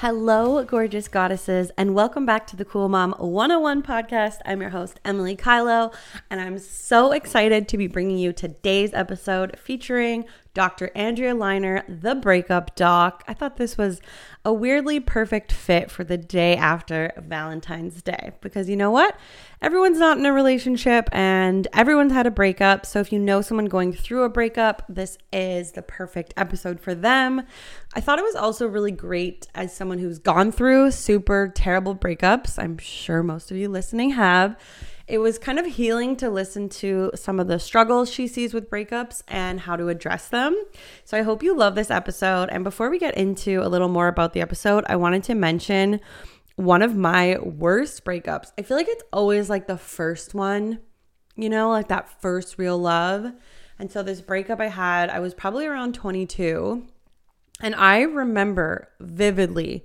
Hello, gorgeous goddesses, and welcome back to the Cool Mom 101 podcast. I'm your host, Emily Kylo, and I'm so excited to be bringing you today's episode featuring Dr. Andrea Liner, the breakup doc. I thought this was a weirdly perfect fit for the day after Valentine's Day because you know what? Everyone's not in a relationship and everyone's had a breakup. So if you know someone going through a breakup, this is the perfect episode for them. I thought it was also really great as someone who's gone through super terrible breakups. I'm sure most of you listening have it was kind of healing to listen to some of the struggles she sees with breakups and how to address them. So I hope you love this episode. And before we get into a little more about the episode, I wanted to mention one of my worst breakups. I feel like it's always like the first one, you know, like that first real love. And so this breakup I had, I was probably around 22. And I remember vividly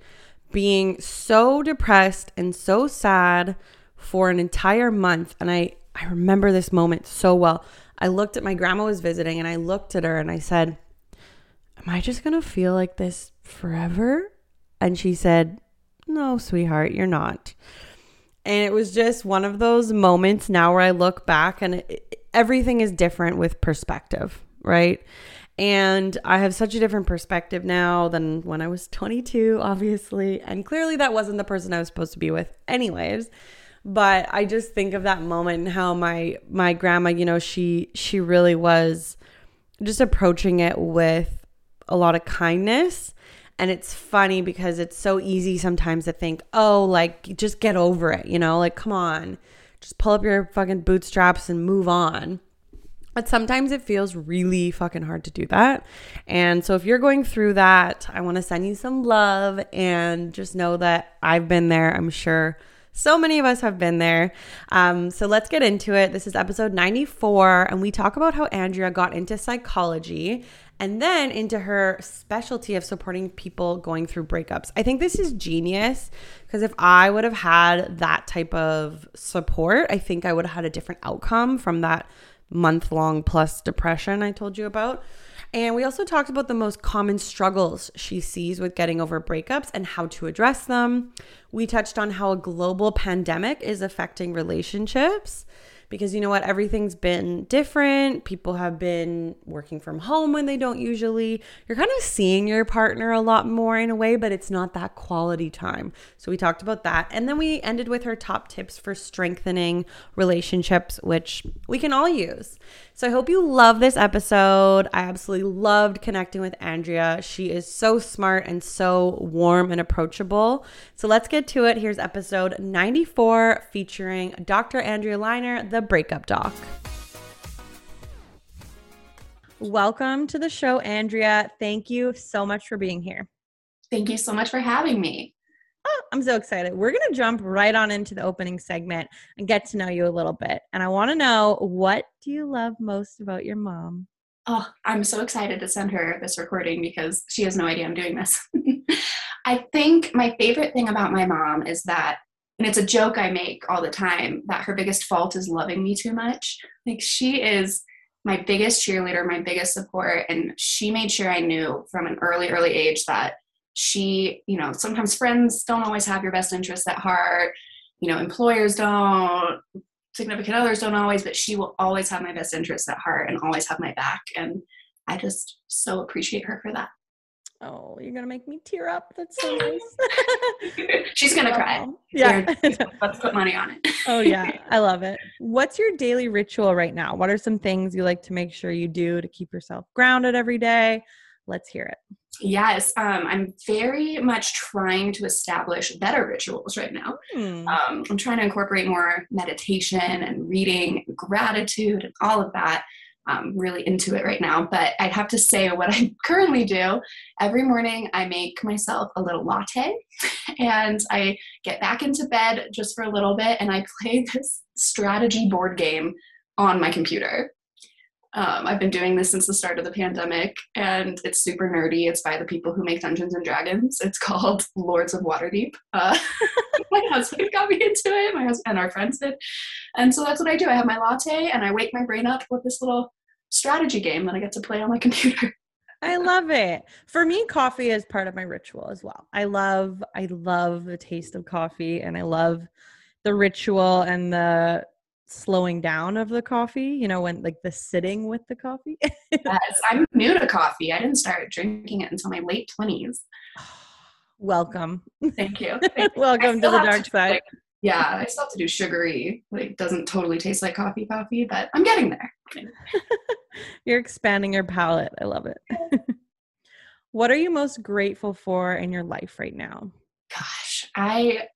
being so depressed and so sad for an entire month. And I, I remember this moment so well. I looked at my grandma was visiting and I looked at her and I said, Am I just going to feel like this forever? And she said, No, sweetheart, you're not. And it was just one of those moments now where I look back and it, everything is different with perspective, right? And I have such a different perspective now than when I was 22, obviously. And clearly that wasn't the person I was supposed to be with, anyways but i just think of that moment and how my my grandma you know she she really was just approaching it with a lot of kindness and it's funny because it's so easy sometimes to think oh like just get over it you know like come on just pull up your fucking bootstraps and move on but sometimes it feels really fucking hard to do that. And so if you're going through that, I want to send you some love and just know that I've been there. I'm sure so many of us have been there. Um, so let's get into it. This is episode 94, and we talk about how Andrea got into psychology and then into her specialty of supporting people going through breakups. I think this is genius because if I would have had that type of support, I think I would have had a different outcome from that month long plus depression I told you about. And we also talked about the most common struggles she sees with getting over breakups and how to address them. We touched on how a global pandemic is affecting relationships because you know what? Everything's been different. People have been working from home when they don't usually. You're kind of seeing your partner a lot more in a way but it's not that quality time. So we talked about that. And then we ended with her top tips for strengthening relationships which we can all use so I hope you love this episode. I absolutely loved connecting with Andrea. She is so smart and so warm and approachable. So let's get to it. Here's episode 94 featuring Dr. Andrea Liner, the breakup doc. Welcome to the show, Andrea. Thank you so much for being here. Thank you so much for having me. I'm so excited. We're going to jump right on into the opening segment and get to know you a little bit. And I want to know what do you love most about your mom? Oh, I'm so excited to send her this recording because she has no idea I'm doing this. I think my favorite thing about my mom is that, and it's a joke I make all the time, that her biggest fault is loving me too much. Like, she is my biggest cheerleader, my biggest support. And she made sure I knew from an early, early age that she, you know, sometimes friends don't always have your best interests at heart. You know, employers don't, significant others don't always, but she will always have my best interests at heart and always have my back. And I just so appreciate her for that. Oh, you're gonna make me tear up. That's so nice. She's gonna cry. Oh, yeah. Let's put money on it. oh yeah. I love it. What's your daily ritual right now? What are some things you like to make sure you do to keep yourself grounded every day? Let's hear it. Yes, um, I'm very much trying to establish better rituals right now. Hmm. Um, I'm trying to incorporate more meditation and reading, and gratitude, and all of that. I'm really into it right now. But I'd have to say, what I currently do every morning, I make myself a little latte and I get back into bed just for a little bit and I play this strategy board game on my computer. Um, I've been doing this since the start of the pandemic, and it's super nerdy. It's by the people who make Dungeons and Dragons. It's called Lords of Waterdeep. Uh, my husband got me into it. My husband and our friends did, and so that's what I do. I have my latte, and I wake my brain up with this little strategy game that I get to play on my computer. I love it. For me, coffee is part of my ritual as well. I love, I love the taste of coffee, and I love the ritual and the slowing down of the coffee you know when like the sitting with the coffee? Yes i'm new to coffee. I didn't start drinking it until my late 20s welcome. Thank you. Welcome to the dark to, side. like, yeah i still have to do sugary like doesn't totally taste like coffee coffee but i'm getting there. You're expanding your palate. I love it. What are you most grateful for in your life right now? Gosh i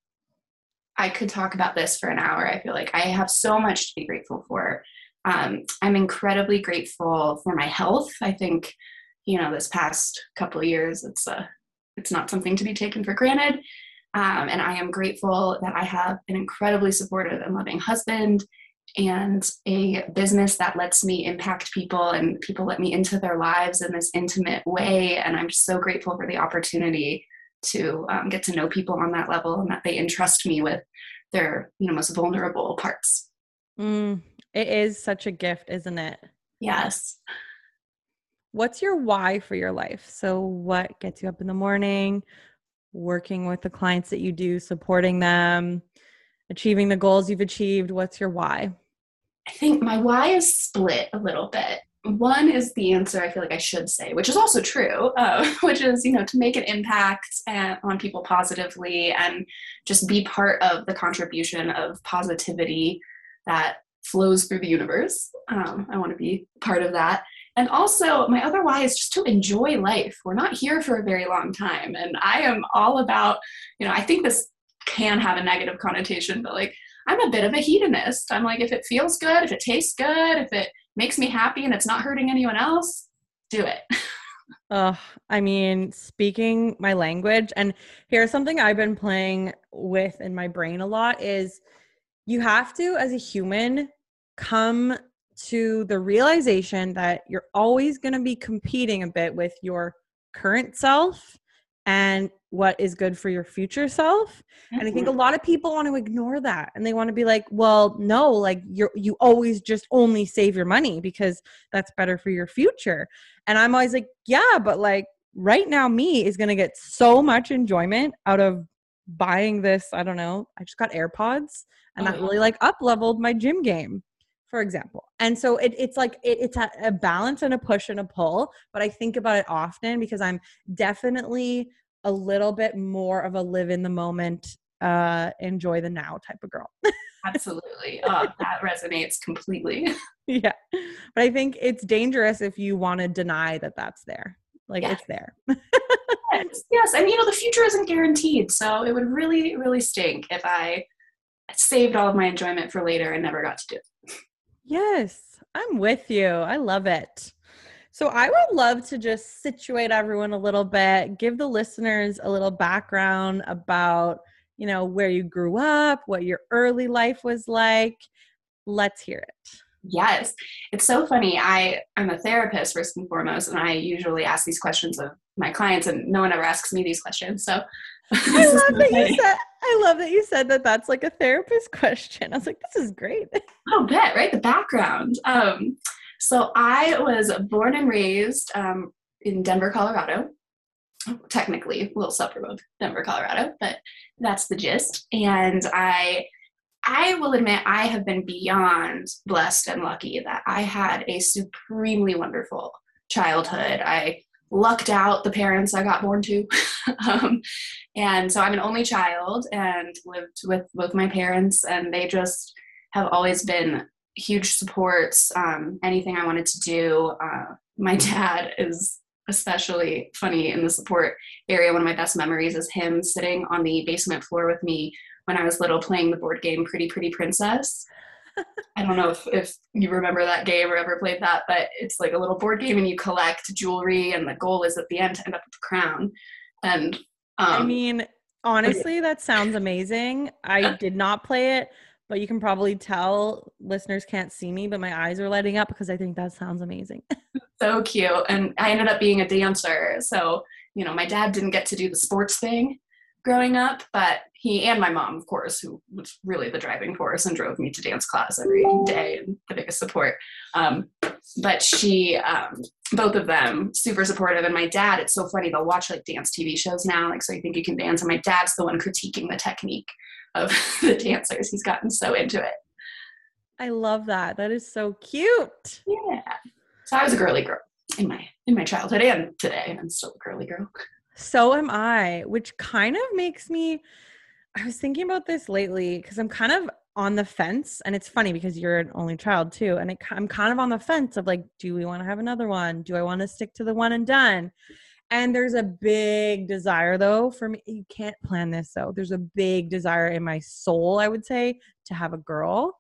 I could talk about this for an hour. I feel like I have so much to be grateful for. Um, I'm incredibly grateful for my health. I think, you know, this past couple of years, it's a, uh, it's not something to be taken for granted. Um, and I am grateful that I have an incredibly supportive and loving husband and a business that lets me impact people and people let me into their lives in this intimate way. And I'm just so grateful for the opportunity to um, get to know people on that level and that they entrust me with their you know most vulnerable parts. Mm, it is such a gift isn't it? Yes. What's your why for your life? So what gets you up in the morning working with the clients that you do supporting them achieving the goals you've achieved what's your why? I think my why is split a little bit one is the answer I feel like I should say, which is also true, uh, which is, you know, to make an impact uh, on people positively and just be part of the contribution of positivity that flows through the universe. Um, I want to be part of that. And also, my other why is just to enjoy life. We're not here for a very long time. And I am all about, you know, I think this can have a negative connotation, but like, I'm a bit of a hedonist. I'm like, if it feels good, if it tastes good, if it makes me happy and it's not hurting anyone else, do it. Oh, I mean, speaking my language, and here's something I've been playing with in my brain a lot is you have to, as a human, come to the realization that you're always going to be competing a bit with your current self and what is good for your future self mm-hmm. and i think a mm-hmm. lot of people want to ignore that and they want to be like well no like you're you always just only save your money because that's better for your future and i'm always like yeah but like right now me is going to get so much enjoyment out of buying this i don't know i just got airpods and oh, that really like up leveled my gym game for example. And so it, it's like it, it's a, a balance and a push and a pull but i think about it often because i'm definitely a little bit more of a live in the moment uh enjoy the now type of girl. Absolutely. Uh, that resonates completely. Yeah. But i think it's dangerous if you want to deny that that's there. Like yeah. it's there. Yes, yes. And you know the future isn't guaranteed so it would really really stink if i saved all of my enjoyment for later and never got to do it yes i'm with you i love it so I would love to just situate everyone a little bit, give the listeners a little background about, you know, where you grew up, what your early life was like. Let's hear it. Yes. It's so funny. I I'm a therapist first and foremost and I usually ask these questions of my clients and no one ever asks me these questions. So I love that you said I love that you said that that's like a therapist question. I was like this is great. Oh, bet, right? The background. Um so I was born and raised um, in Denver, Colorado. Technically, a little suburb of Denver, Colorado, but that's the gist. And I, I will admit, I have been beyond blessed and lucky that I had a supremely wonderful childhood. I lucked out the parents I got born to. um, and so I'm an only child and lived with both my parents, and they just have always been huge supports. Um, anything I wanted to do, uh, my dad is especially funny in the support area. One of my best memories is him sitting on the basement floor with me when I was little playing the board game Pretty Pretty Princess. I don't know if, if you remember that game or ever played that, but it's like a little board game and you collect jewelry, and the goal is at the end to end up with the crown. And um, I mean, honestly, that sounds amazing. I did not play it, but you can probably tell listeners can't see me, but my eyes are lighting up because I think that sounds amazing. so cute. And I ended up being a dancer. So, you know, my dad didn't get to do the sports thing growing up, but he and my mom, of course, who was really the driving force and drove me to dance class every day and the biggest support. Um, but she, um, both of them, super supportive. And my dad, it's so funny, they'll watch like dance TV shows now, like So You Think You Can Dance. And my dad's the one critiquing the technique of the dancers. He's gotten so into it. I love that. That is so cute. Yeah. So I was a girly girl in my in my childhood and today. I'm still a girly girl. So am I, which kind of makes me I was thinking about this lately because I'm kind of on the fence and it's funny because you're an only child too and it, i'm kind of on the fence of like do we want to have another one? Do i want to stick to the one and done? And there's a big desire though for me you can't plan this though. There's a big desire in my soul i would say to have a girl.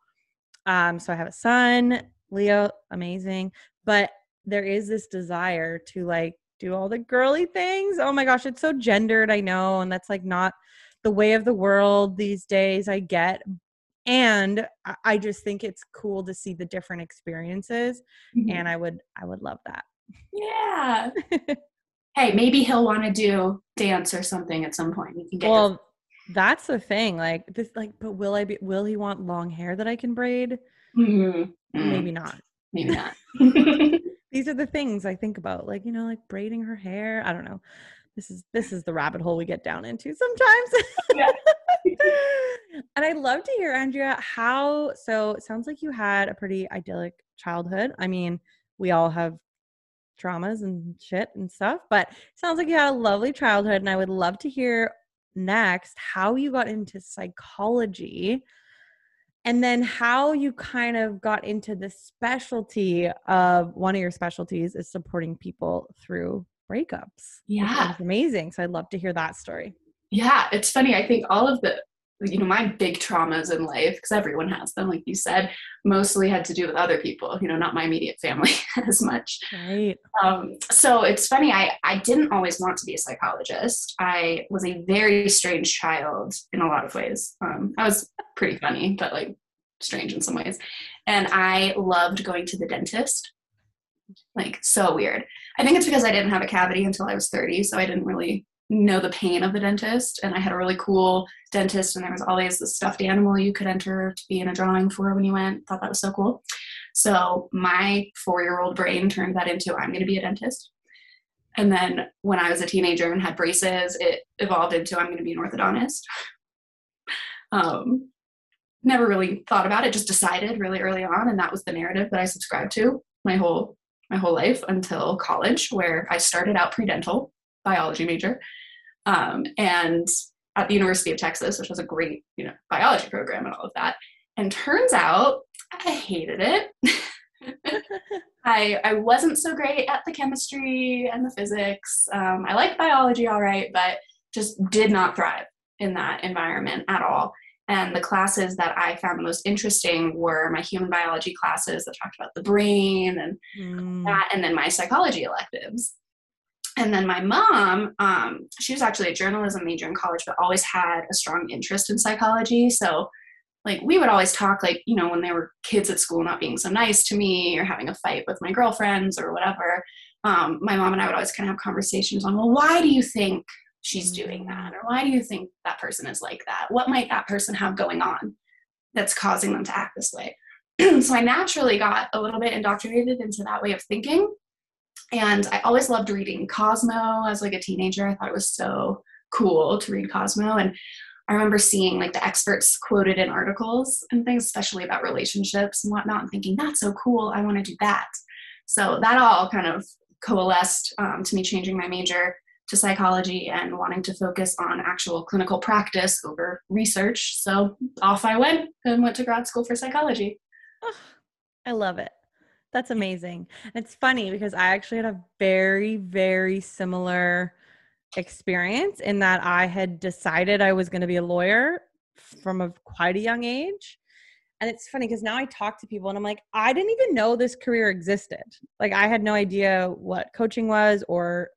Um so i have a son leo amazing. But there is this desire to like do all the girly things. Oh my gosh it's so gendered i know and that's like not the way of the world these days i get. And i just think it's cool to see the different experiences mm-hmm. and i would i would love that. Yeah. Hey maybe he'll want to do dance or something at some point you can get well that's the thing like this like but will i be will he want long hair that i can braid? Mm-hmm. maybe not. Maybe not these are the things i think about like you know like braiding her hair i don't know this is this is the rabbit hole we get down into sometimes. and I'd love to hear, Andrea, how so it sounds like you had a pretty idyllic childhood. I mean, we all have traumas and shit and stuff, but sounds like you had a lovely childhood. And I would love to hear next how you got into psychology and then how you kind of got into the specialty of one of your specialties is supporting people through breakups. Yeah. It's amazing. So I'd love to hear that story. Yeah, it's funny. I think all of the you know my big traumas in life because everyone has them like you said mostly had to do with other people you know not my immediate family as much. Right. Um, so it's funny i i didn't always want to be a psychologist. I was a very strange child in a lot of ways. Um, i was pretty funny but like strange in some ways. And i loved going to the dentist. Like so weird. I think it's because I didn't have a cavity until I was 30, so I didn't really know the pain of the dentist. And I had a really cool dentist, and there was always the stuffed animal you could enter to be in a drawing for when you went. Thought that was so cool. So my four-year-old brain turned that into I'm going to be a dentist. And then when I was a teenager and had braces, it evolved into I'm going to be an orthodontist. Um, never really thought about it, just decided really early on, and that was the narrative that I subscribed to my whole my whole life until college, where I started out pre-dental biology major, um, and at the University of Texas, which was a great you know biology program and all of that. And turns out I hated it. I I wasn't so great at the chemistry and the physics. Um, I liked biology all right, but just did not thrive in that environment at all. And the classes that I found the most interesting were my human biology classes that talked about the brain and mm. that, and then my psychology electives. And then my mom, um, she was actually a journalism major in college, but always had a strong interest in psychology. So, like, we would always talk, like, you know, when there were kids at school not being so nice to me or having a fight with my girlfriends or whatever, um, my mom and I would always kind of have conversations on, well, why do you think she's doing mm. that? Or why do you think that person is like that? What might that person have going on that's causing them to act this way? so I naturally got a little bit indoctrinated into that way of thinking. And I always loved reading Cosmo as like a teenager. I thought it was so cool to read Cosmo. And I remember seeing like the experts quoted in articles and things, especially about relationships and whatnot, and thinking, that's so cool. I want to do that. So that all kind of coalesced um, to me changing my major to psychology and wanting to focus on actual clinical practice over research. So off I went and went to grad school for psychology. Oh, I love it. That's amazing. It's funny because I actually had a very, very similar experience in that I had decided I was going to be a lawyer from a quite a young age. And it's funny because now I talk to people and I'm like, I didn't even know this career existed. Like, I had no idea what coaching was or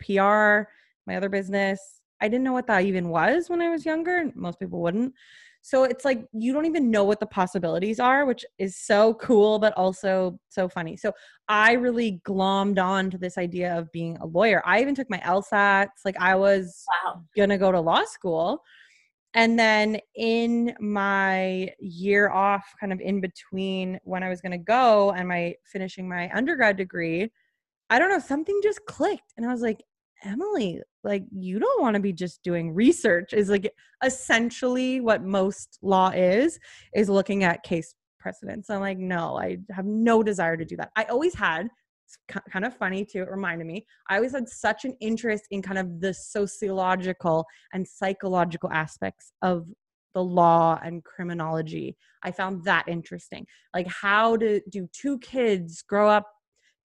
PR, my other business. I didn't know what that even was when I was younger. Most people wouldn't. So it's like you don't even know what the possibilities are, which is so cool, but also so funny. So I really glommed on to this idea of being a lawyer. I even took my LSATs. Like I was wow. gonna go to law school. And then in my year off, kind of in between when I was gonna go and my finishing my undergrad degree, I don't know, something just clicked. And I was like, Emily, like you don't want to be just doing research is like essentially what most law is is looking at case precedents. I'm like, no, I have no desire to do that. I always had it's kind of funny too. It reminded me. I always had such an interest in kind of the sociological and psychological aspects of the law and criminology. I found that interesting. Like how do do two kids grow up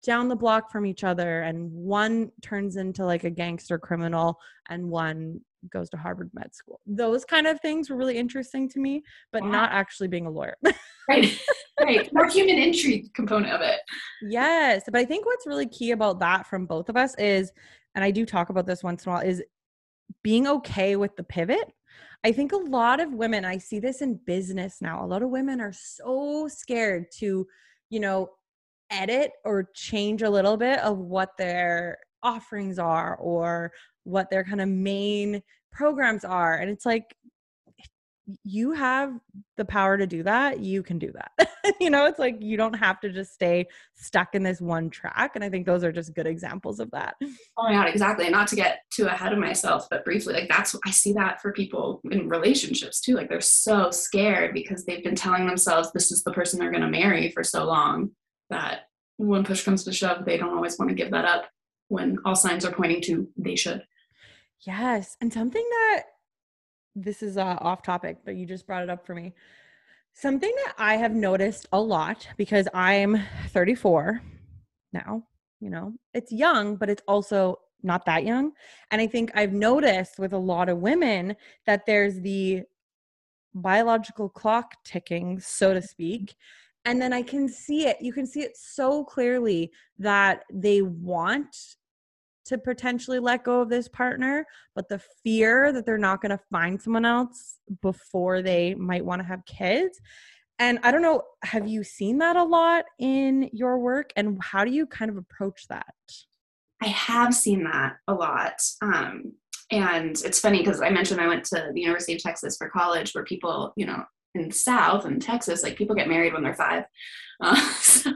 down the block from each other and one turns into like a gangster criminal and one goes to Harvard med school. Those kind of things were really interesting to me, but wow. not actually being a lawyer. right. Right. More human intrigue component of it. Yes. But I think what's really key about that from both of us is, and I do talk about this once in a while, is being okay with the pivot. I think a lot of women, I see this in business now, a lot of women are so scared to, you know, edit or change a little bit of what their offerings are or what their kind of main programs are and it's like you have the power to do that you can do that. You know it's like you don't have to just stay stuck in this one track and i think those are just good examples of that. Oh my god exactly not to get too ahead of myself but briefly like that's i see that for people in relationships too like they're so scared because they've been telling themselves this is the person they're going to marry for so long that when push comes to shove, they don't always want to give that up when all signs are pointing to they should. Yes. And something that this is uh, off topic, but you just brought it up for me. Something that I have noticed a lot because I'm 34 now, you know, it's young, but it's also not that young. And I think I've noticed with a lot of women that there's the biological clock ticking, so to speak, and then i can see it you can see it so clearly that they want to potentially let go of this partner but the fear that they're not going to find someone else before they might want to have kids. And i don't know have you seen that a lot in your work? And how do you kind of approach that? I have seen that a lot um, and it's funny because i mentioned i went to the university of texas for college where people you know in the South and Texas, like people get married when they're five. Uh, so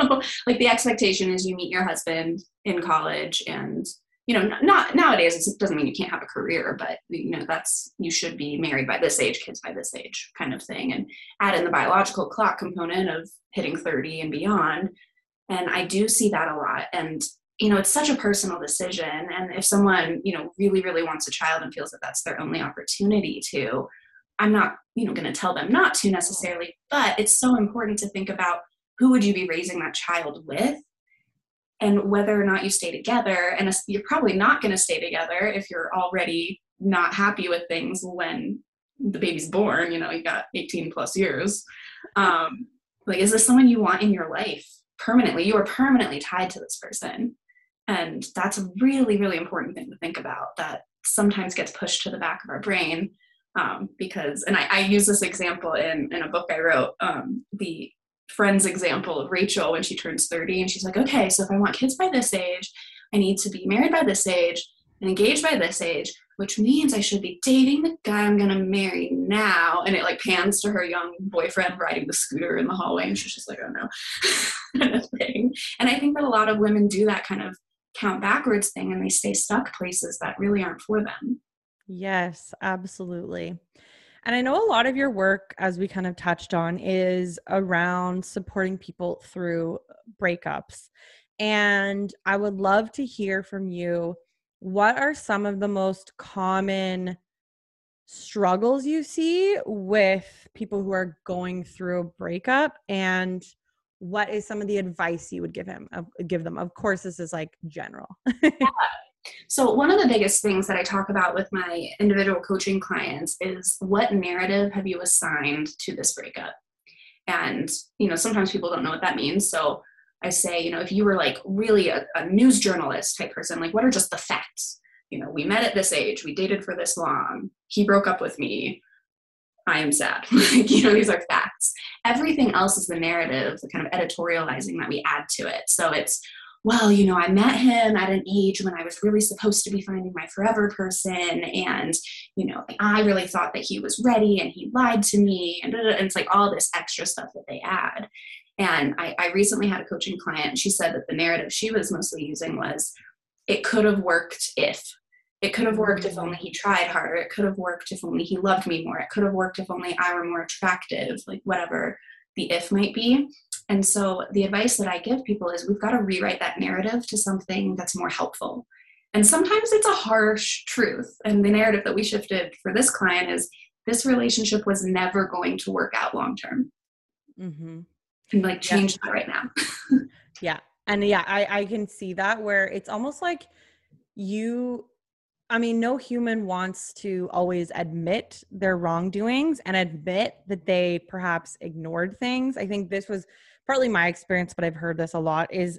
like the expectation is you meet your husband in college and you know not nowadays it doesn't mean you can't have a career but you know that's you should be married by this age kids by this age kind of thing and add in the biological clock component of hitting 30 and beyond and i do see that a lot and you know it's such a personal decision and if someone you know really really wants a child and feels that that's their only opportunity to I'm not, you know, going to tell them not to necessarily, but it's so important to think about who would you be raising that child with and whether or not you stay together. And you're probably not going to stay together if you're already not happy with things when the baby's born, you know, you got 18 plus years. Um, like, is this someone you want in your life permanently? You are permanently tied to this person. And that's a really, really important thing to think about that sometimes gets pushed to the back of our brain um, because and I, I, use this example in in a book I wrote um, the friend's example of Rachel when she turns 30 and she's like okay so if I want kids by this age I need to be married by this age and engaged by this age which means I should be dating the guy I'm gonna marry now. And it like pans to her young boyfriend riding the scooter in the hallway and she's just like oh no. Kind of thing. And I think that a lot of women do that kind of count backwards thing and they stay stuck places that really aren't for them Yes, absolutely. And I know a lot of your work, as we kind of touched on, is around supporting people through breakups. And I would love to hear from you what are some of the most common struggles you see with people who are going through a breakup and what is some of the advice you would give him uh, give them of course this is like general yeah. so one of the biggest things that i talk about with my individual coaching clients is what narrative have you assigned to this breakup and you know sometimes people don't know what that means so i say you know if you were like really a, a news journalist type person like what are just the facts you know we met at this age we dated for this long he broke up with me I am sad. like, you know, these are facts. Everything else is the narrative, the kind of editorializing that we add to it. So it's, well, you know, I met him at an age when I was really supposed to be finding my forever person. And, you know, I really thought that he was ready and he lied to me. And, and it's like all this extra stuff that they add. And I, I recently had a coaching client, and she said that the narrative she was mostly using was, it could have worked if it could have worked if mm. only he tried harder. It could have worked if only he loved me more. It could have worked if only I were more attractive, like whatever the if might be. And so the advice that I give people is we've got to rewrite that narrative to something that's more helpful. And sometimes it's a harsh truth. And the narrative that we shifted for this client is this relationship was never going to work out long term. Mm-hmm. And like change yeah. that right now. yeah. And yeah, I, I can see that where it's almost like you I mean, no human wants to always admit their wrongdoings and admit that they perhaps ignored things. I think this was partly my experience, but I've heard this a lot is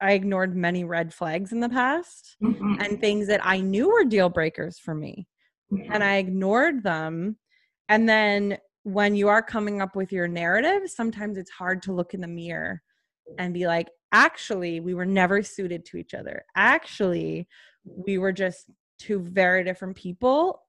I ignored many red flags in the past mm-hmm. and things that I knew were deal breakers for me. Mm-hmm. And I ignored them. And then when you are coming up with your narrative, sometimes it's hard to look in the mirror and be like, actually, we were never suited to each other. Actually, we were just two very different people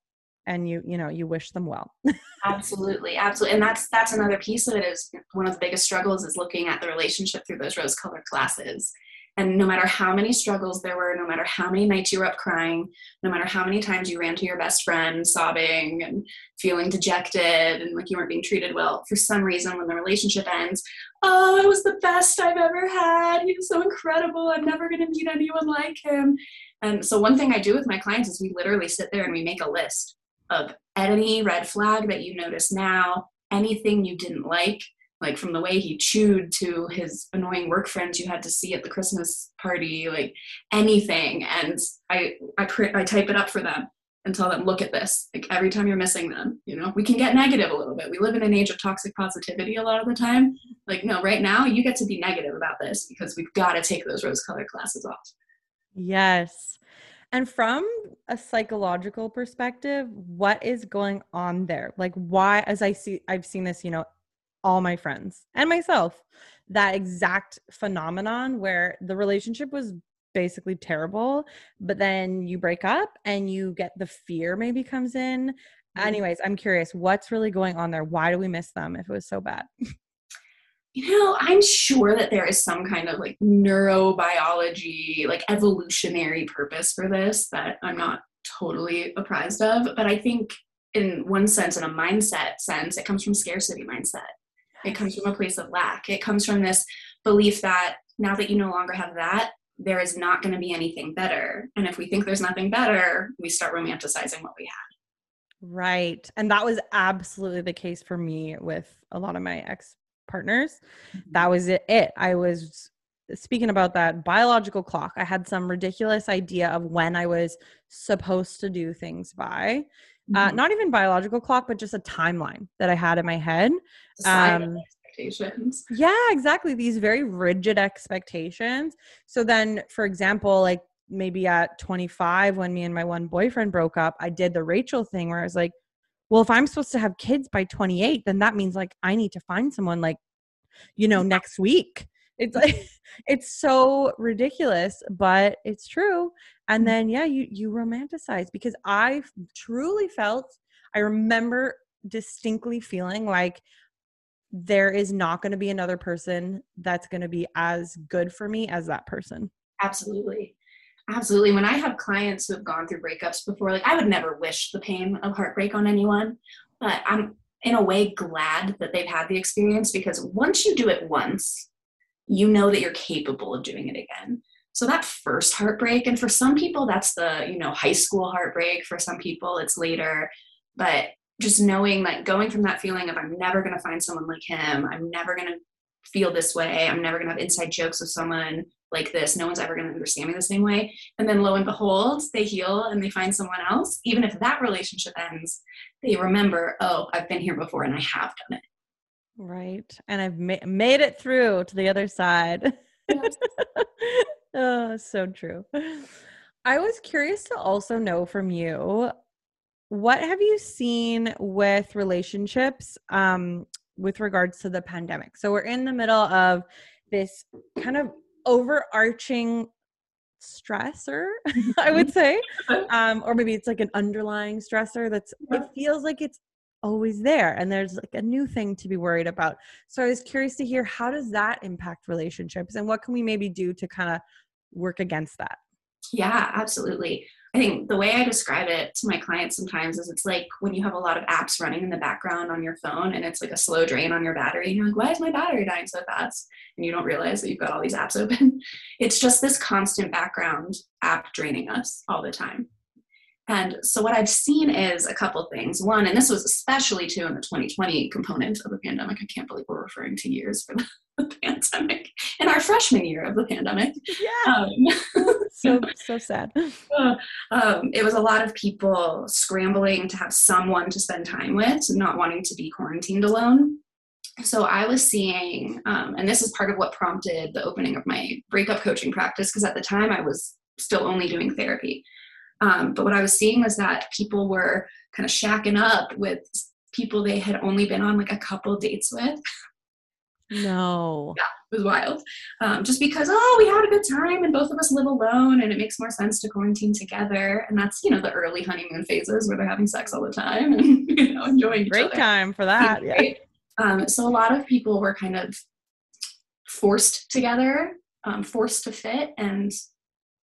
and you you know you wish them well. Absolutely absolutely. And that's that's another piece of it is one of the biggest struggles is looking at the relationship through those rose colored glasses and no matter how many struggles there were no matter how many nights you were up crying no matter how many times you ran to your best friend sobbing and feeling dejected and like you weren't being treated well for some reason when the relationship ends oh it was the best i've ever had. He was so incredible. I'm never going to meet anyone like him. And so one thing I do with my clients is we literally sit there and we make a list of any red flag that you notice now, anything you didn't like, like from the way he chewed to his annoying work friends you had to see at the Christmas party, like anything. And I I I type it up for them and tell them, look at this. Like every time you're missing them, you know, we can get negative a little bit. We live in an age of toxic positivity a lot of the time. Like, no, right now you get to be negative about this because we've got to take those rose colored glasses off. Yes. And from a psychological perspective, what is going on there? Like why as I see I've seen this, you know, all my friends and myself, that exact phenomenon where the relationship was basically terrible, but then you break up and you get the fear maybe comes in. Mm-hmm. Anyways, I'm curious, what's really going on there? Why do we miss them if it was so bad? you know, I'm sure that there is some kind of like neurobiology, like evolutionary purpose for this that I'm not totally apprised of. But I think, in one sense, in a mindset sense, it comes from scarcity mindset. It comes from a place of lack. It comes from this belief that now that you no longer have that, there is not going to be anything better. And if we think there's nothing better, we start romanticizing what we had. Right. And that was absolutely the case for me with a lot of my ex partners. Mm-hmm. That was it, it. I was speaking about that biological clock. I had some ridiculous idea of when I was supposed to do things by. Uh, mm-hmm. not even biological clock, but just a timeline that I had in my head. Um, expectations. Yeah, exactly. These very rigid expectations. So then, for example, like maybe at 25, when me and my one boyfriend broke up, I did the Rachel thing where I was like, well if i'm supposed to have kids by 28 then that means like i need to find someone like you know next week it's like it's so ridiculous but it's true and mm. then yeah you you romanticize because i truly felt i remember distinctly feeling like there is not going to be another person that's going to be as good for me as that person absolutely Absolutely. When I have clients who have gone through breakups before, like I would never wish the pain of heartbreak on anyone, but I'm in a way glad that they've had the experience because once you do it once, you know that you're capable of doing it again. So that first heartbreak, and for some people, that's the, you know, high school heartbreak. For some people, it's later. But just knowing that going from that feeling of I'm never going to find someone like him, I'm never going to feel this way. I'm never going to have inside jokes with someone like this. No one's ever going to understand me the same way. And then lo and behold, they heal and they find someone else. Even if that relationship ends, they remember, oh, I've been here before and I have done it. Right. And I've ma- made it through to the other side. oh, so true. I was curious to also know from you what have you seen with relationships um, with regards to the pandemic? So we're in the middle of this kind of overarching stressor, I would say, um, or maybe it's like an underlying stressor that's it feels like it's always there and there's like a new thing to be worried about. So I was curious to hear how does that impact relationships and what can we maybe do to kind of work against that? Yeah, absolutely. I think the way I describe it to my clients sometimes is it's like when you have a lot of apps running in the background on your phone and it's like a slow drain on your battery. And you're like, why is my battery dying so fast? And you don't realize that you've got all these apps open. It's just this constant background app draining us all the time. And so what I've seen is a couple things. One, and this was especially too in the 2020 component of the pandemic. I can't believe we're referring to years for the, pandemic in our freshman year of the pandemic. Yeah. Um, so so sad. Uh, um, it was a lot of people scrambling to have someone to spend time with, not wanting to be quarantined alone. So I was seeing, um, and this is part of what prompted the opening of my breakup coaching practice because at the time I was still only doing therapy. Um, but what I was seeing was that people were kind of shacking up with people they had only been on like a couple dates with. No. Yeah, it was wild. Um, just because, oh, we had a good time and both of us live alone and it makes more sense to quarantine together. And that's, you know, the early honeymoon phases where they're having sex all the time and, you know, enjoying Great time for that. Yeah. Um, so a lot of people were kind of forced together, um, forced to fit. And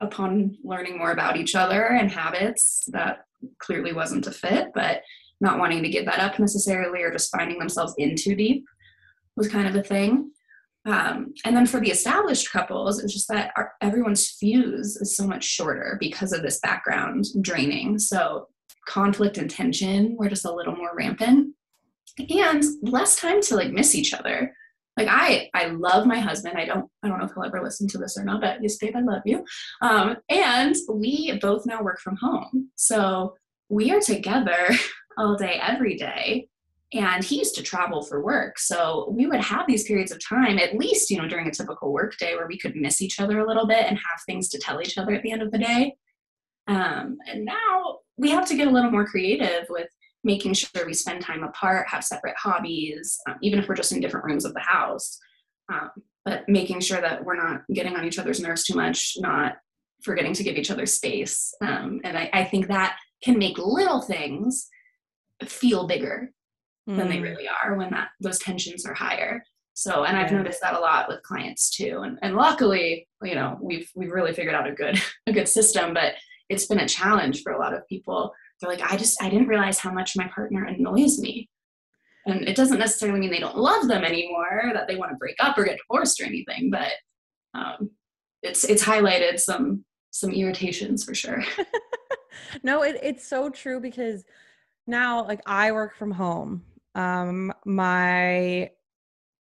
upon learning more about each other and habits, that clearly wasn't a fit, but not wanting to give that up necessarily or just finding themselves in too deep was kind of a thing. Um, and then for the established couples, it's just that our, everyone's fuse is so much shorter because of this background draining. So conflict and tension were just a little more rampant and less time to like miss each other. Like I, I love my husband. I don't, I don't know if he'll ever listen to this or not, but yes, babe, I love you. Um, and we both now work from home, so we are together all day, every day and he used to travel for work so we would have these periods of time at least you know during a typical work day where we could miss each other a little bit and have things to tell each other at the end of the day um, and now we have to get a little more creative with making sure we spend time apart have separate hobbies um, even if we're just in different rooms of the house um, but making sure that we're not getting on each other's nerves too much not forgetting to give each other space um, and I, I think that can make little things feel bigger mm. than they mm. really are when that those tensions are higher. So, and I've noticed that a lot with clients too. And, and luckily, you know, we've we've really figured out a good a good system, but it's been a challenge for a lot of people. They're like, I just I didn't realize how much my partner annoys me. And it doesn't necessarily mean they don't love them anymore, that they want to break up or get divorced or anything, but um, it's it's highlighted some some irritations for sure. no, it, it's so true because now like I work from home um, my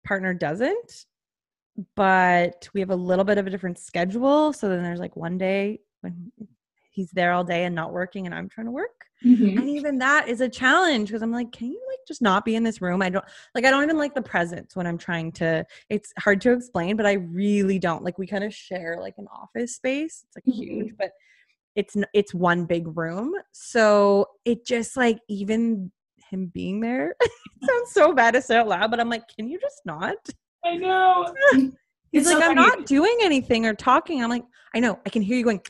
partner doesn't, but we have a little bit of a different schedule. So then there's like one day when he's there all day and not working, and I'm trying to work. Mm-hmm. And even that is a challenge because I'm like, can you like just not be in this room? I don't like, I don't even like the presence when I'm trying to, it's hard to explain, but I really don't. Like, we kind of share like an office space. It's like mm-hmm. huge, but it's it's one big room so it just like even him being there. it sounds so bad to say out loud, but I'm like, can you just not? I know. He's it's like, so I'm not doing anything or talking. I'm like, I know. I can hear you going.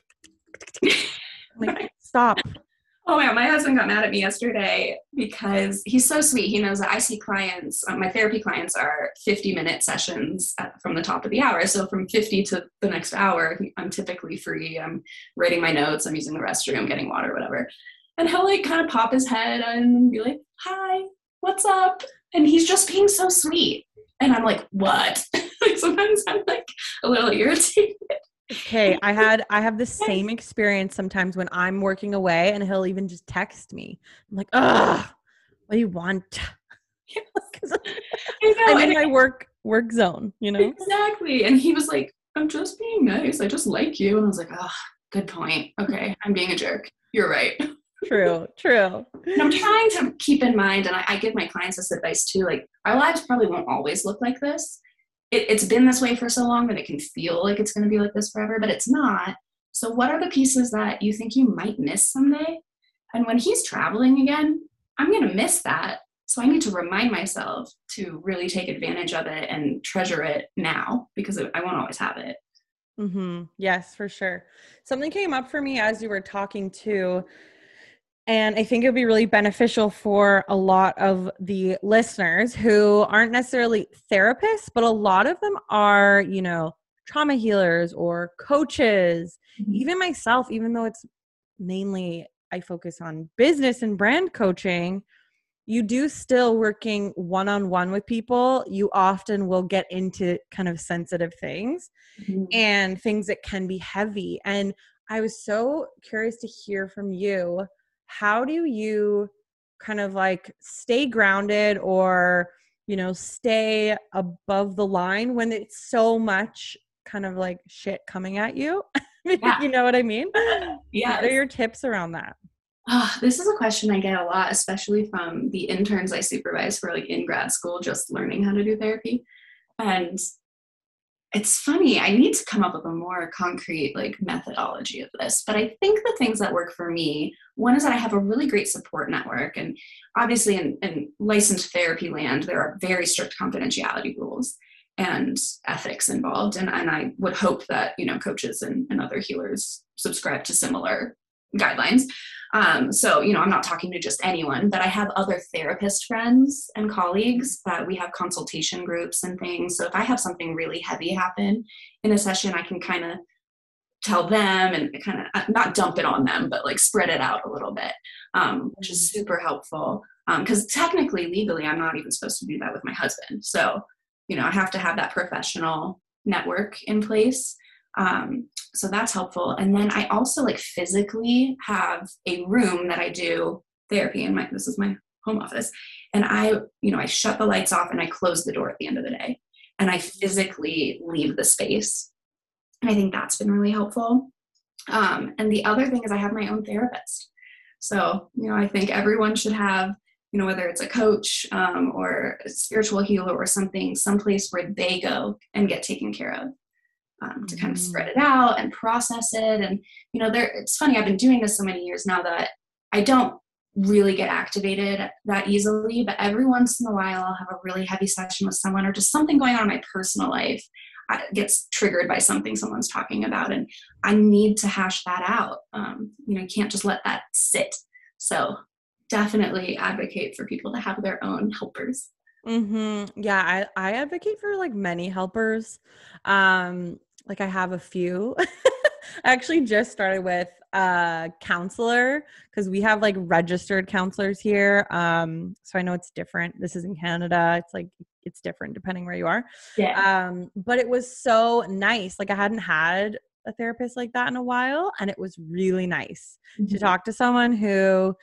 Like, stop. Oh man, my husband got mad at me yesterday because he's so sweet. He knows that I see clients, um, my therapy clients are 50 minute sessions at, from the top of the hour. So from 50 to the next hour, I'm typically free. I'm writing my notes, I'm using the restroom, getting water, whatever. And he'll like kind of pop his head and be like, hi, what's up? And he's just being so sweet. And I'm like, what? like sometimes I'm like a little irritated. Okay, I had I have the same experience sometimes when I'm working away and he'll even just text me. I'm like, ugh, what do you want? I'm in my work work zone, you know? Exactly. And he was like, I'm just being nice. I just like you. And I was like, oh, good point. Okay, I'm being a jerk. You're right. True, true. And I'm trying to keep in mind, and I, I, give my clients this advice too like, our lives probably won't always look like this. It, it's been this way for so long that it can feel like it's going to be like this forever, but it's not. So, what are the pieces that you think you might miss someday? And when he's traveling again, I'm going to miss that. So, I need to remind myself to really take advantage of it and treasure it now because I won't always have it. Mm-hmm. Yes, for sure. Something came up for me as you were talking to, and I think it would be really beneficial for a lot of the listeners who aren't necessarily therapists, but a lot of them are, you know, trauma healers or coaches, mm-hmm. even myself, even though it's mainly I focus on business and brand coaching, you do still working one on one with people, you often will get into kind of sensitive things mm-hmm. and things that can be heavy. And I was so curious to hear from you. How do you kind of like stay grounded or, you know, stay above the line when it's so much kind of like shit coming at you? Yeah. you know what I mean? Yeah. What are your tips around that? Oh, this is a question I get a lot, especially from the interns I supervise for like in grad school, just learning how to do therapy. And it's funny, I need to come up with a more concrete like methodology of this. But I think the things that work for me, one is that I have a really great support network. And obviously in, in licensed therapy land, there are very strict confidentiality rules and ethics involved. And, and I would hope that, you know, coaches and, and other healers subscribe to similar guidelines. Um, so, you know, I'm not talking to just anyone, but I have other therapist friends and colleagues that we have consultation groups and things. So if I have something really heavy happen in a session, I can kind of tell them and kind of uh, not dump it on them, but like spread it out a little bit, um, which is mm-hmm. super helpful. Because um, technically, legally, I'm not even supposed to do that with my husband. So, you know, I have to have that professional network in place. Um, so that's helpful. And then I also like physically have a room that I do therapy in my this is my home office. And I, you know, I shut the lights off and I close the door at the end of the day. And I physically leave the space. And I think that's been really helpful. Um, and the other thing is I have my own therapist. So, you know, I think everyone should have, you know, whether it's a coach um, or a spiritual healer or something, someplace where they go and get taken care of um, to kind of spread it out and process it. And you know, there it's funny. I've been doing this so many years now that I don't really get activated that easily. But every once in a while, I'll have a really heavy session with someone, or just something going on in my personal life gets triggered by something someone's talking about, and I need to hash that out. Um, you know, you can't just let that sit. So definitely advocate for people to have their own helpers. Mm-hmm. Yeah, I, I advocate for like many helpers. Um, like I have a few. I actually just started with a counselor because we have like registered counselors here. Um, so I know it's different. This is in Canada. It's like it's different depending where you are. Yeah. Um, but it was so nice. Like I hadn't had a therapist like that in a while, and it was really nice mm-hmm. to talk to someone who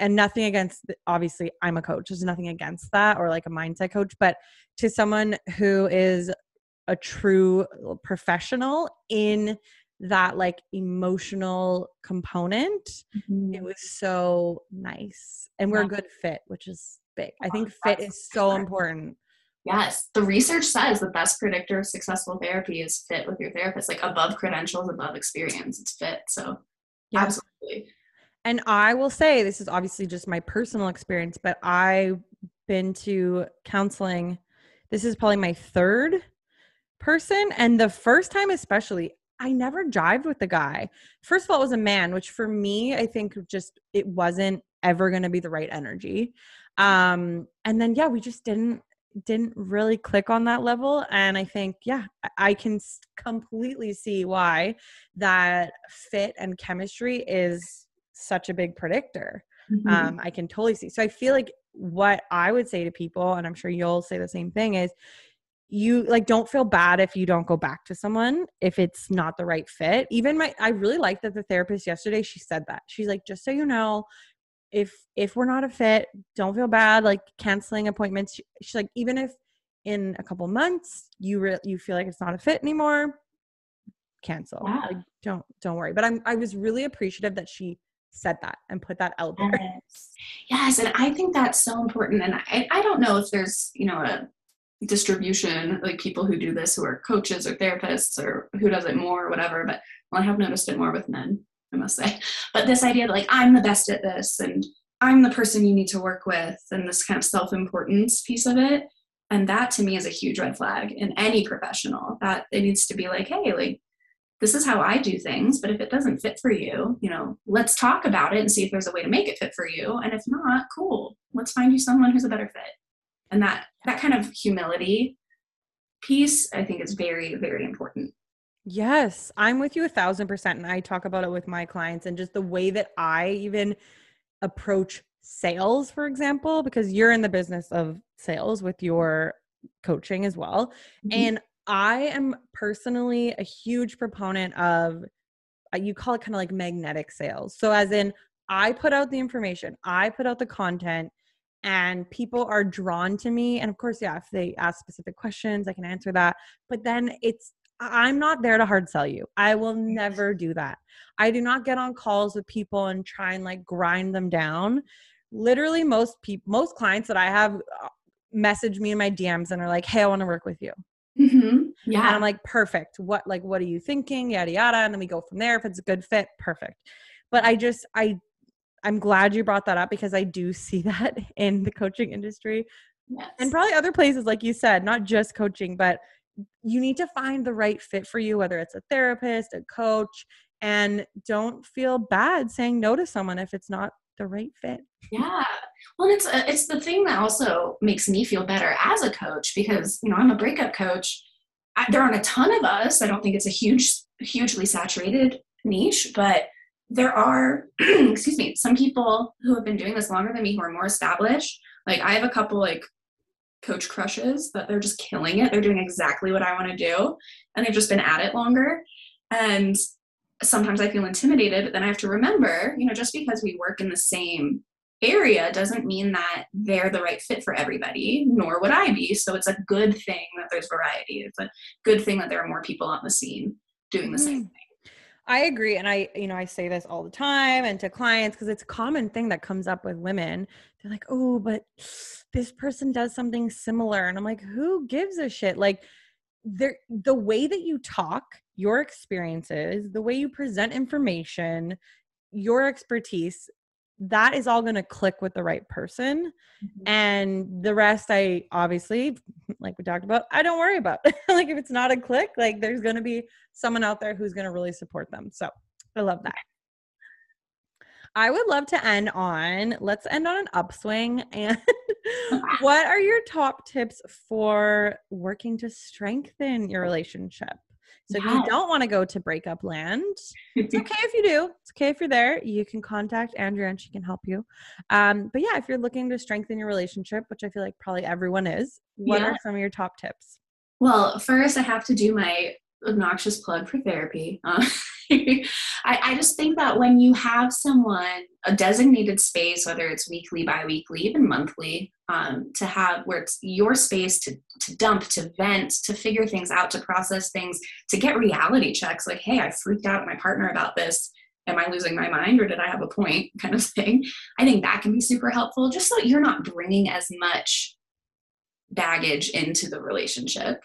and nothing against obviously i'm a coach there's nothing against that or like a mindset coach but to someone who is a true professional in that like emotional component mm-hmm. it was so nice and we're yeah. a good fit which is big i think fit is so important yes the research says the best predictor of successful therapy is fit with your therapist like above credentials above experience it's fit so yeah. absolutely and i will say this is obviously just my personal experience but i've been to counseling this is probably my third person. And the first time, especially, I never jived with the guy. First of all, it was a man, which for me, I think just it wasn't ever going to be the right energy. Um, and then, yeah, we just didn't didn't really click on that level and i think yeah i can completely see why that fit and chemistry is such a big predictor mm-hmm. um, i can totally see so i feel like what i would say to people and i'm sure you'll say the same thing is you like don't feel bad if you don't go back to someone if it's not the right fit. Even my i really like that the therapist yesterday she said that. She's like just so you know if if we're not a fit don't feel bad like canceling appointments. She's like even if in a couple months you re- you feel like it's not a fit anymore cancel. Like don't don't worry. But i'm i was really appreciative that she said that and put that out there. Yes. Yes, and I think that's so important. And I, I don't know if there's, you know, a distribution, like people who do this who are coaches or therapists or who does it more or whatever, but well, I have noticed it more with men, I must say. But this idea that like I'm the best at this and I'm the person you need to work with and this kind of self-importance piece of it. And that to me is a huge red flag in any professional that it needs to be like, hey, like this is how I do things, but if it doesn't fit for you, you know, let's talk about it and see if there's a way to make it fit for you. And if not, cool. Let's find you someone who's a better fit. And that that kind of humility piece, I think is very, very important. Yes, I'm with you a thousand percent. And I talk about it with my clients and just the way that I even approach sales, for example, because you're in the business of sales with your coaching as well. Mhm. And I am personally a huge proponent of, uh, you call it kind of like magnetic sales. So, as in, I put out the information, I put out the content, and people are drawn to me. And of course, yeah, if they ask specific questions, I can answer that. But then it's, I'm not there to hard sell you. I will never do that. I do not get on calls with people and try and like grind them down. Literally, most people, most clients that I have uh, message me in my DMs and are like, "Hey, I want to work with you." mm-hmm. Yeah. And I'm like, perfect. What like what are you thinking? Yada yada. And then we go from there. If it's a good fit, perfect. But I just I I'm glad you brought that up because I do see that in the coaching industry yes. and probably other places, like you said, not just coaching, but you need to find the right fit for you, whether it's a therapist, a coach, and don't feel bad saying no to someone if it's not the right fit. Yeah. Well, it's uh, it's the thing that also makes me feel better as a coach because you know I'm a breakup coach. I, there aren't a ton of us. I don't think it's a huge, hugely saturated niche, but there are, excuse me, some people who have been doing this longer than me who are more established. Like I have a couple like coach crushes that they're just killing it. They're doing exactly what I want to do, and they've just been at it longer. And sometimes I feel intimidated, but then I have to remember, you know, just because we work in the same area doesn't mean that they're the right fit for everybody, nor would I be. So it's a good thing that there's variety. It's a good thing that there are more people on the scene doing the same Mm. I agree. And I, you know, I say this all the time and to clients because it's a common thing that comes up with women. They're like, oh, but this person does something similar. And I'm like, who gives a shit? Like, there, the way that you talk, your experiences, the way you present information, your expertise, that is all going to click with the right person. thing. And the rest, I obviously, like we talked about, I don't worry about. like, if it's not a click, like, there's going to be someone out there who's going to really support them. So I love that. I would love to end on, let's end on an upswing. And what are your top tips for working to strengthen your relationship? So if you don't want to go to breakup land, it's okay if you do. It's okay if you're there. You can contact Andrea and she can help you. Um, but yeah, if you're looking to strengthen your relationship, which I feel like probably everyone is, what Yeah. are some of your top tips? Well, first, I have to do my obnoxious plug for therapy. Uh, I, I just think that when you have someone, a designated space, whether it's weekly, bi weekly, even monthly, um, to have where it's your space to, to dump, to vent, to figure things out, to process things, to get reality checks like, hey, I freaked out at my partner about this. Am I losing my mind or did I have a point? Kind of thing. I think that can be super helpful just so you're not bringing as much baggage into the relationship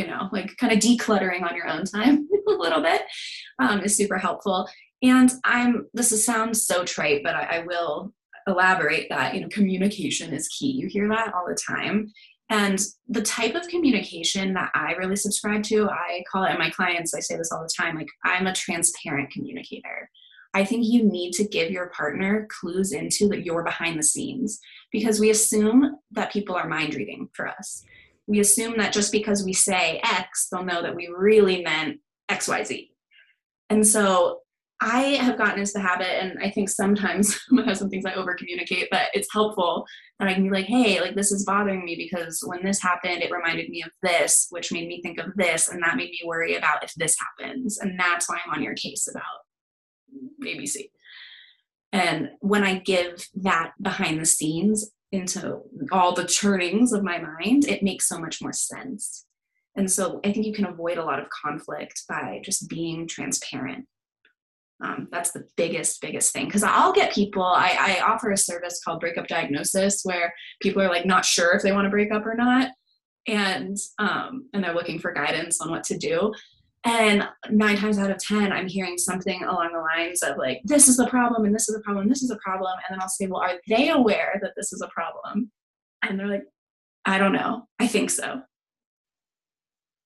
you know, like kind of decluttering on your own time a little bit um, is super helpful. And I'm, this is, sounds so trite, but I, I will elaborate that, you know, communication is key. You hear that all the time. And the type of communication that I really subscribe to, I call it, and my clients, I say this all the time, like I'm a transparent communicator. I think you need to give your partner clues into that you're behind the scenes because we assume that people are mind reading for us we assume that just because we say X, they'll know that we really meant XYZ. And so I have gotten into the habit, and I think sometimes my husband thinks I over communicate, but it's helpful that I can be like, hey, like this is bothering me because when this happened, it reminded me of this, which made me think of this, and that made me worry about if this happens. And that's why I'm on your case about ABC. And when I give that behind the scenes, into all the churnings of my mind, it makes so much more sense. And so I think you can avoid a lot of conflict by just being transparent. Um, that's the biggest, biggest thing. Because I'll get people, I, I offer a service called Breakup Diagnosis where people are like not sure if they want to break up or not. And um, and they're looking for guidance on what to do. And nine times out of 10, I'm hearing something along the lines of, like, this is the problem, and this is the problem, this is a problem. And then I'll say, well, are they aware that this is a problem? And they're like, I don't know. I think so.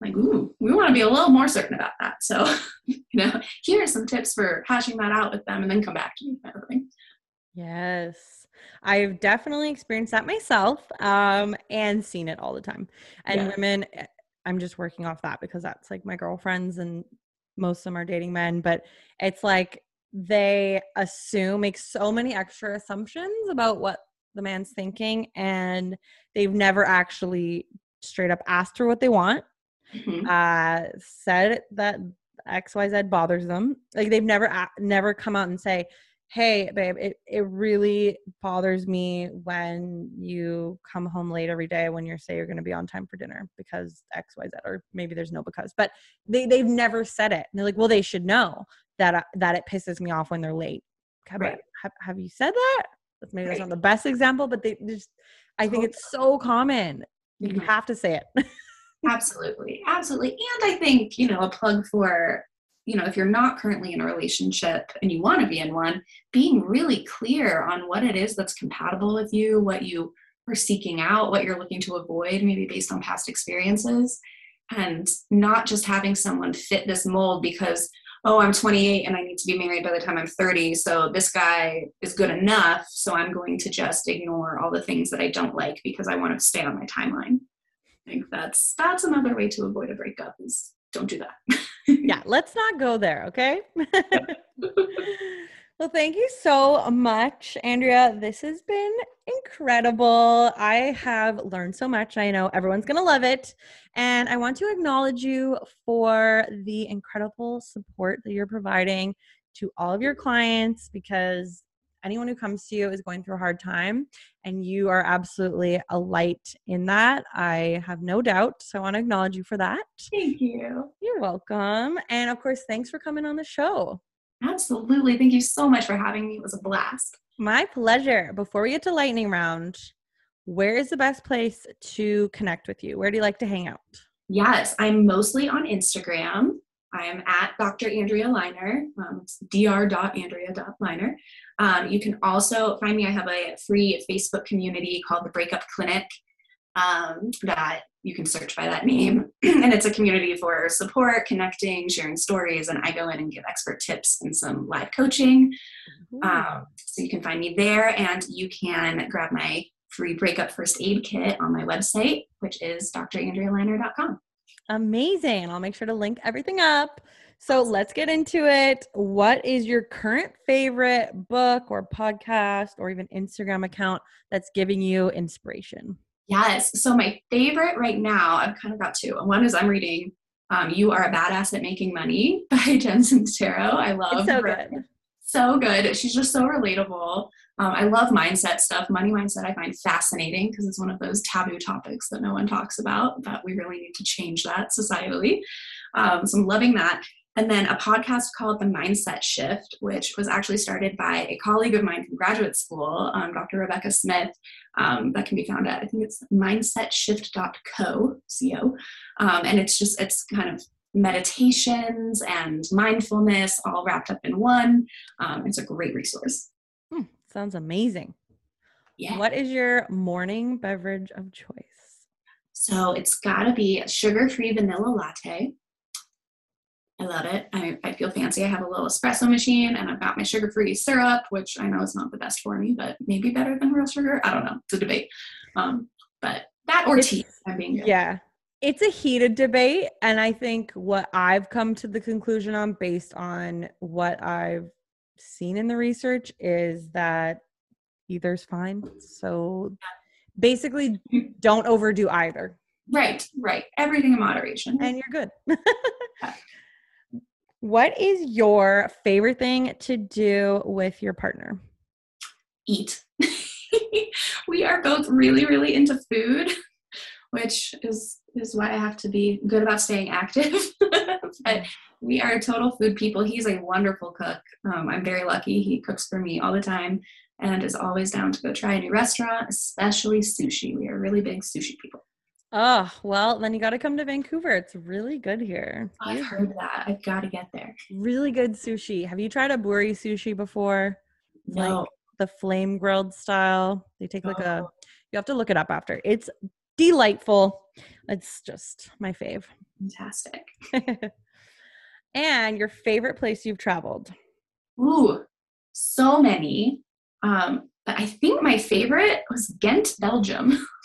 Like, ooh, we want to be a little more certain about that. So, you know, here are some tips for hashing that out with them and then come back to me. Kind of thing. Yes. I've definitely experienced that myself um, and seen it all the time. And yeah. women, I'm just working off that because that's like my girlfriends and most of them are dating men, but it's like they assume make so many extra assumptions about what the man's thinking and they've never actually straight up asked her what they want. Mm-hmm. Uh said that XYZ bothers them. Like they've never never come out and say, hey babe it, it really bothers me when you come home late every day when you say you're going to be on time for dinner because xyz or maybe there's no because but they, they've never said it. And they're like well they should know that uh, that it pisses me off when they're late. Right. have, have you said that? That's maybe right. that's not the best example but they just i think it's so common. Mm-hmm. you have to say it. Absolutely. Absolutely. And i think you know a plug for you know if you're not currently in a relationship and you want to be in one being really clear on what it is that's compatible with you what you are seeking out what you're looking to avoid maybe based on past experiences and not just having someone fit this mold because oh i'm 28 and i need to be married by the time i'm 30 so this guy is good enough so i'm going to just ignore all the things that i don't like because i want to stay on my timeline. I think that's that's another way to avoid a breakup is don't do that yeah, let's not go there, okay? well, thank you so much, Andrea. This has been incredible. I have learned so much. I know everyone's going to love it. And I want to acknowledge you for the incredible support that you're providing to all of your clients because anyone who comes to you is going through a hard time and you are absolutely a light in that i have no doubt so i want to acknowledge you for that. Thank you. You're welcome and of course thanks for coming on the show. Absolutely thank you so much for having me it was a blast. My pleasure. Before we get to lightning round where is the best place to connect with you? Where do you like to hang out? Yes i'm mostly on instagram I am at Dr. Andrea Liner. Um, it's dr.andrea.liner. Um, you can also find me. I have a free Facebook community called the Breakup Clinic um, that you can search by that name. and it's a community for support, connecting, sharing stories, and I go in and give expert tips and some live coaching. Um, so you can find me there, and you can grab my free breakup first aid kit on my website, which is drandrealiner.com. Amazing. I'll make sure to link everything up. So let's get into it. What is your current favorite book or podcast or even Instagram account that's giving you inspiration? Yes. So my favorite right now, I've kind of got two. One is I'm reading um, "You Are a Badass at Making Money" by Jen Sincero. I love it's so her. good. So good. She's just so relatable. Um, I love mindset stuff. Money mindset I find fascinating because it's one of those taboo topics that no one talks about, but we really need to change that societally. Um, so I'm loving that. And then a podcast called The Mindset Shift, which was actually started by a colleague of mine from graduate school, um, Dr. Rebecca Smith. Um, that can be found at, I think it's mindsetshift.co, co. Um, and it's just, it's kind of meditations and mindfulness all wrapped up in one. Um, it's a great resource. Sounds amazing. Yeah. What is your morning beverage of choice? So it's got to be a sugar free vanilla latte. I love it. I, I feel fancy. I have a little espresso machine and I've got my sugar free syrup, which I know is not the best for me, but maybe better than real sugar. I don't know. It's a debate. Um, but that or tea. I'm being good. Yeah it's a heated debate and i think what i've come to the conclusion on based on what i've seen in the research is that either's fine. So basically don't overdo either. Right right. Everything in moderation. And you're good. What is your favorite thing to do with your partner? Eat. We are both really, really into food, which is is why I have to be good about staying active. but we are total food people. He's a wonderful cook. Um, I'm very lucky. He cooks for me all the time and is always down to go try a new restaurant, especially sushi. We are really big sushi people. Oh, well, then you got to come to Vancouver. It's really good here. I've heard that. I've got to get there. Really good sushi. Have you tried aburi sushi before? No. Like the flame grilled style. They take like a, Oh. you have to look it up after. It's delightful. It's just my fave. Fantastic. and your favorite place you've traveled? Ooh, so many. Um, but I think my favorite was Ghent, Belgium.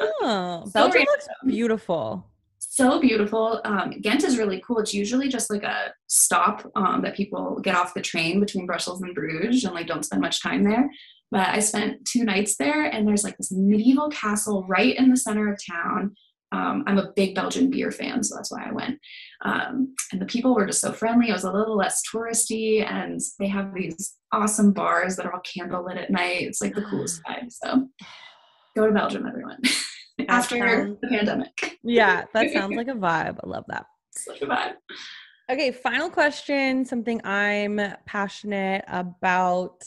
Oh, So Belgium looks beautiful. so beautiful. Um, Ghent is really cool. It's usually just like a stop um, that people get off the train between Brussels and Bruges and like don't spend much time there. But I spent two nights there, and there's like this medieval castle right in the center of town. Um, I'm a big Belgian beer fan, so that's why I went. Um, and the people were just so friendly. It was a little less touristy, and they have these awesome bars that are all candlelit at night. It's like the coolest vibe. So go to Belgium, everyone. After sounds- the pandemic, Yeah, that sounds like a vibe. I love that. like a vibe. Okay, final question. Something I'm passionate about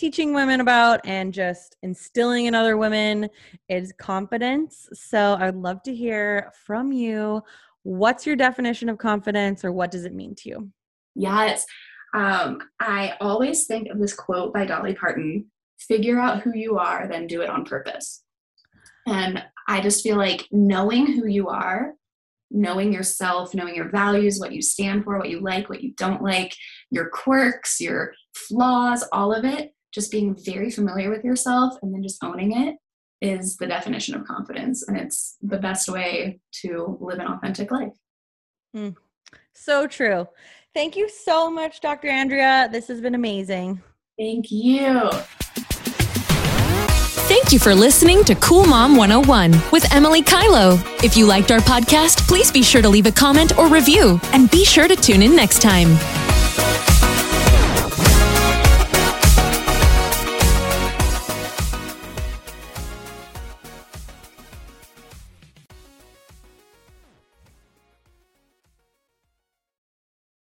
teaching women about and just instilling in other women is confidence. So I'd love to hear from you. What's your definition of confidence or what does it mean to you? Yes. Um, I always think of this quote by Dolly Parton figure out who you are, then do it on purpose. And I just feel like knowing who you are, knowing yourself, knowing your values, what you stand for, what you like, what you don't like, your quirks, your flaws, all of it, just being very familiar with yourself and then just owning it is the definition of confidence. And it's the best way to live an authentic life. Hmm. So true. Thank you so much, Dr. Andrea. This has been amazing. Thank you. Thank you for listening to Cool Mom 101 with Emily Kylo. If you liked our podcast, please be sure to leave a comment or review and be sure to tune in next time.